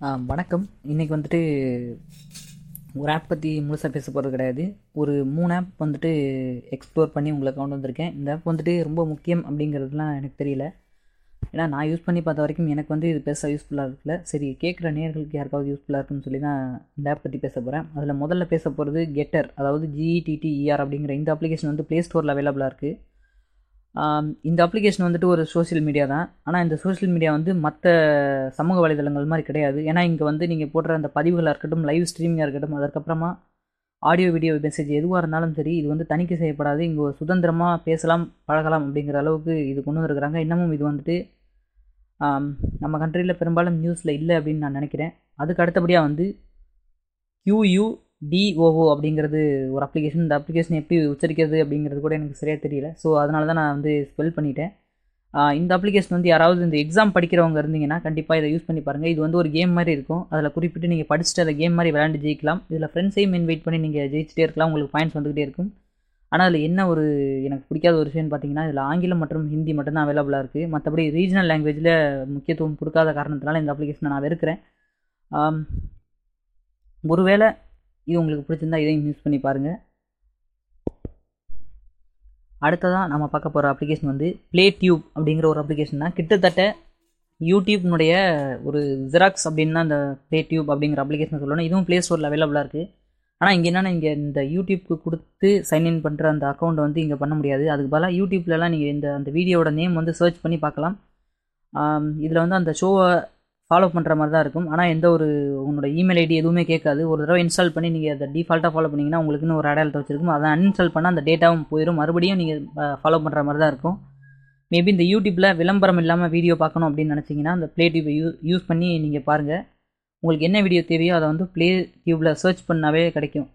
வணக்கம். இன்றைக்கி வந்துட்டு ஒரு ஆப் பற்றி முழுசாக பேச போகிறது கிடையாது. ஒரு மூணு ஆப் வந்துட்டு எக்ஸ்ப்ளோர் பண்ணி உங்களை கொண்டு வந்திருக்கேன். இந்த ஆப் வந்துட்டு ரொம்ப முக்கியம் அப்படிங்கிறதுலாம் எனக்கு தெரியல. ஏன்னா நான் யூஸ் பண்ணி பார்த்த வரைக்கும் எனக்கு வந்து இது பேச யூஸ்ஃபுல்லாக இருக்குல்ல சரி கேட்குற நேர்களுக்கு யாருக்காவது யூஸ்ஃபுல்லாக இருக்குன்னு சொல்லி தான் இந்த ஆப் பற்றி பேச போகிறேன் அதில் முதல்ல பேச போகிறது கெட்டர் அதாவது ஜிஇடிடிஇஆர் அப்படிங்கிற இந்த அப்ளிகேஷன் வந்து ப்ளே ஸ்டோரில் அவைலபிளாக இருக்குது இந்த அப்ளிகேஷன் வந்துட்டு ஒரு சோஷியல் மீடியா தான். ஆனால் இந்த சோஷியல் மீடியா வந்து மற்ற சமூக வலைதளங்கள் மாதிரி கிடையாது. ஏன்னா இங்கே வந்து நீங்கள் போடுற அந்த பதிவுகளாக இருக்கட்டும் லைவ் ஸ்ட்ரீமிங்காக இருக்கட்டும் அதற்கப்புறமா ஆடியோ வீடியோ மெசேஜ் எதுவாக இருந்தாலும் சரி இது வந்து தணிக்கை செய்யப்படாது. இங்கே சுதந்திரமாக பேசலாம் பழகலாம் அப்படிங்கிற அளவுக்கு இது கொண்டு வந்திருக்கிறாங்க. இன்னமும் இது வந்துட்டு நம்ம கண்ட்ரியில் பெரும்பாலும் நியூஸில் இல்லை அப்படின்னு நான் நினைக்கிறேன். அதுக்கு அடுத்தபடியாக வந்து கியூயூ டிஓஓ அப்படிங்கிறது ஒரு அப்ளிகேஷன் இந்த அப்ளிகேஷன் எப்படி உச்சரிக்கிறது அப்படிங்கிறது கூட எனக்கு சரியாக தெரியல. ஸோ அதனால தான் நான் வந்து ஸ்பெல் பண்ணிட்டேன். இந்த அப்ளிகேஷன் வந்து யாராவது இந்த எக்ஸாம் படிக்கிறவங்க இருந்தீங்கன்னா கண்டிப்பாக இதை யூஸ் பண்ணி பாருங்கள் இது வந்து ஒரு கேம் மாதிரி இருக்கும். அதில் குறிப்பிட்டு நீங்கள் படிச்சுட்டு அதை கேம் மாதிரி விளையாண்டு ஜெயிக்கலாம். இதில் ஃப்ரெண்ட்ஸையும் இன்வைட் பண்ணி நீங்கள் ஜெயிச்சிட்டே இருக்கலாம். உங்களுக்கு பாயிண்ட்ஸ் வந்துகிட்டே இருக்கும். ஆனால் அதில் என்ன ஒரு எனக்கு பிடிக்காத ஒரு விஷயம்னு பார்த்தீங்கன்னா இதில் ஆங்கிலம் மற்றும் ஹிந்தி மட்டும்தான் அவைலபிளாக இருக்குது மற்றபடி ரீஜனல் லாங்குவேஜில் முக்கியத்துவம் கொடுக்காத காரணத்தினால இந்த அப்ளிகேஷனை நான் வெறுக்கிறேன். ஒருவேளை இது உங்களுக்கு பிடிச்சிருந்தா இதையும் யூஸ் பண்ணி பாருங்கள் அடுத்ததாக நம்ம பார்க்க போகிற அப்ளிகேஷன் வந்து ப்ளே டியூப் அப்படிங்கிற ஒரு அப்ளிகேஷன் தான். கிட்டத்தட்ட யூடியூப்னுடைய ஒரு ஜெராக்ஸ் அப்படின்னு தான் இந்த ப்ளே டியூப் அப்படிங்கிற அப்ளிகேஷன் சொல்லணும். இதுவும் ப்ளே ஸ்டோரில் அவைலபிளாக இருக்குது ஆனால் இங்கே என்னென்னா இங்கே இந்த யூடியூப்க்கு கொடுத்து சைன்இன் பண்ணுற அந்த அக்கௌண்ட் வந்து இங்கே பண்ண முடியாது. அதுக்கு பதிலாக யூடியூப்லலாம் நீங்கள் இந்த அந்த வீடியோட நேம் வந்து சர்ச் பண்ணி பார்க்கலாம். இதில் வந்து அந்த ஷோவை ஃபாலோ பண்ணுற மாதிரி தான் இருக்கும். ஆனால் எந்த ஒரு உங்களோட இமெயில் ஐடி எதுவுமே கேட்காது. ஒரு தடவை இன்ஸ்டால் பண்ணி நீங்கள் அதை டிஃபால்ட்டாக ஃபாலோ பண்ணிங்கன்னா உங்களுக்குன்னு ஒரு அடையாளத்தை வச்சிருக்கும். அதை அன்இன்ஸ்டால் பண்ணால் அந்த டேட்டாவும் போயிடும் மறுபடியும் நீங்கள் ஃபாலோ பண்ணுற மாதிரி தான் இருக்கும். மேபி இந்த யூடியூப்பில் விளம்பரம் இல்லாமல் வீடியோ பார்க்கணும் அப்படின்னு நினச்சிங்கன்னா அந்த ப்ளே டியூபை யூ யூஸ் பண்ணி நீங்கள் பாருங்கள் உங்களுக்கு என்ன வீடியோ தேவையோ அதை வந்து ப்ளே டியூப்பில் சர்ச் பண்ணாவே கிடைக்கும்.